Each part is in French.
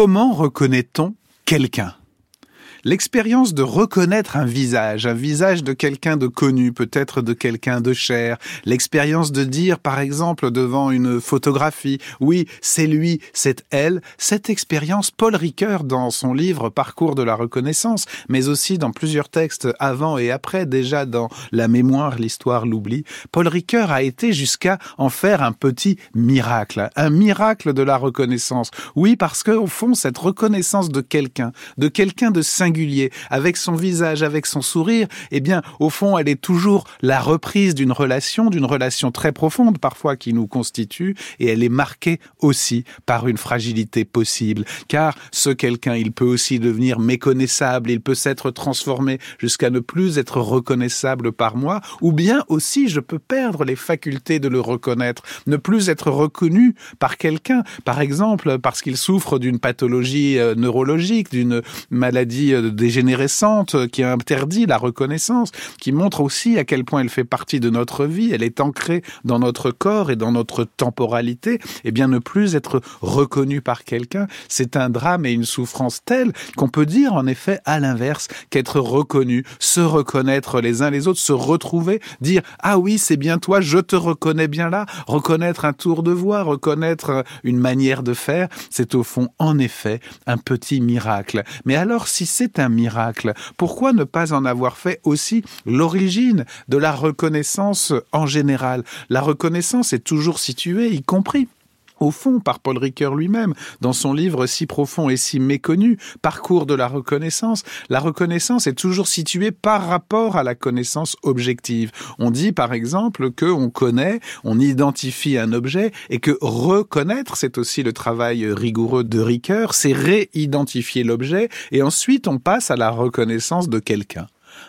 Comment reconnaît-on quelqu'un? L'expérience de reconnaître un visage, un visage de quelqu'un de connu, peut-être de quelqu'un de cher, l'expérience de dire par exemple devant une photographie, oui, c'est lui, c'est elle, cette expérience, Paul Ricoeur dans son livre Parcours de la reconnaissance, mais aussi dans plusieurs textes avant et après, déjà dans La mémoire, l'histoire, l'oubli, Paul Ricoeur a été jusqu'à en faire un petit miracle, un miracle de la reconnaissance. Oui, parce que au fond, cette reconnaissance de quelqu'un, de quelqu'un de singulier, avec son visage, avec son sourire, eh bien, au fond, elle est toujours la reprise d'une relation, d'une relation très profonde parfois qui nous constitue, et elle est marquée aussi par une fragilité possible. Car ce quelqu'un, il peut aussi devenir méconnaissable, il peut s'être transformé jusqu'à ne plus être reconnaissable par moi, ou bien aussi je peux perdre les facultés de le reconnaître, ne plus être reconnu par quelqu'un, par exemple parce qu'il souffre d'une pathologie euh, neurologique, d'une maladie euh, dégénérescente qui interdit la reconnaissance, qui montre aussi à quel point elle fait partie de notre vie, elle est ancrée dans notre corps et dans notre temporalité, et bien ne plus être reconnu par quelqu'un, c'est un drame et une souffrance telle qu'on peut dire en effet à l'inverse qu'être reconnu, se reconnaître les uns les autres, se retrouver, dire ah oui c'est bien toi, je te reconnais bien là, reconnaître un tour de voix, reconnaître une manière de faire, c'est au fond en effet un petit miracle. Mais alors si c'est un miracle. Pourquoi ne pas en avoir fait aussi l'origine de la reconnaissance en général? La reconnaissance est toujours située, y compris au fond par Paul Ricoeur lui-même dans son livre si profond et si méconnu, Parcours de la reconnaissance. La reconnaissance est toujours située par rapport à la connaissance objective. On dit par exemple que on connaît, on identifie un objet et que reconnaître, c'est aussi le travail rigoureux de Ricoeur, c'est réidentifier l'objet et ensuite on passe à la reconnaissance de quelqu'un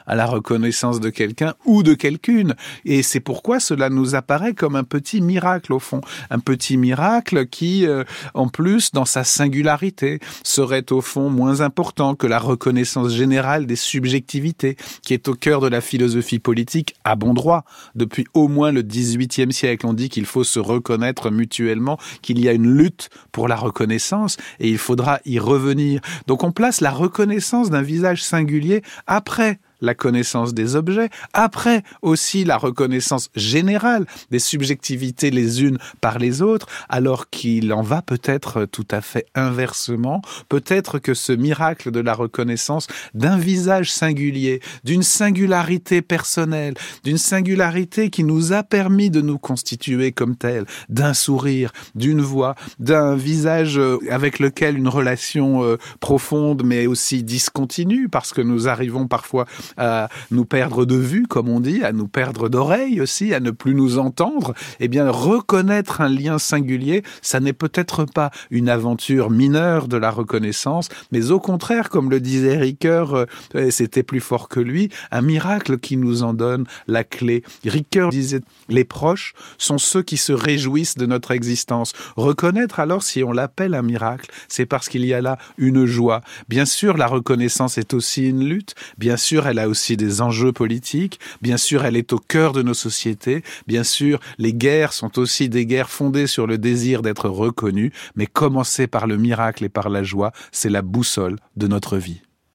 à la reconnaissance de quelqu'un ou de quelqu'une. Et c'est pourquoi cela nous apparaît comme un petit miracle au fond. Un petit miracle qui, euh, en plus, dans sa singularité, serait au fond moins important que la reconnaissance générale des subjectivités, qui est au cœur de la philosophie politique à bon droit. Depuis au moins le XVIIIe siècle, on dit qu'il faut se reconnaître mutuellement, qu'il y a une lutte pour la reconnaissance, et il faudra y revenir. Donc on place la reconnaissance d'un visage singulier après la connaissance des objets, après aussi la reconnaissance générale des subjectivités les unes par les autres, alors qu'il en va peut-être tout à fait inversement, peut-être que ce miracle de la reconnaissance d'un visage singulier, d'une singularité personnelle, d'une singularité qui nous a permis de nous constituer comme tel, d'un sourire, d'une voix, d'un visage euh, avec lequel une relation euh, profonde mais aussi discontinue, parce que nous arrivons parfois à nous perdre de vue, comme on dit, à nous perdre d'oreille aussi, à ne plus nous entendre, eh bien, reconnaître un lien singulier, ça n'est peut-être pas une aventure mineure de la reconnaissance, mais au contraire, comme le disait Ricoeur, euh, c'était plus fort que lui, un miracle qui nous en donne la clé. Ricoeur disait, les proches sont ceux qui se réjouissent de notre existence. Reconnaître alors, si on l'appelle un miracle, c'est parce qu'il y a là une joie. Bien sûr, la reconnaissance est aussi une lutte. Bien sûr, elle a aussi des enjeux politiques. Bien sûr, elle est au cœur de nos sociétés. Bien sûr, les guerres sont aussi des guerres fondées sur le désir d'être reconnues. Mais commencer par le miracle et par la joie, c'est la boussole de notre vie.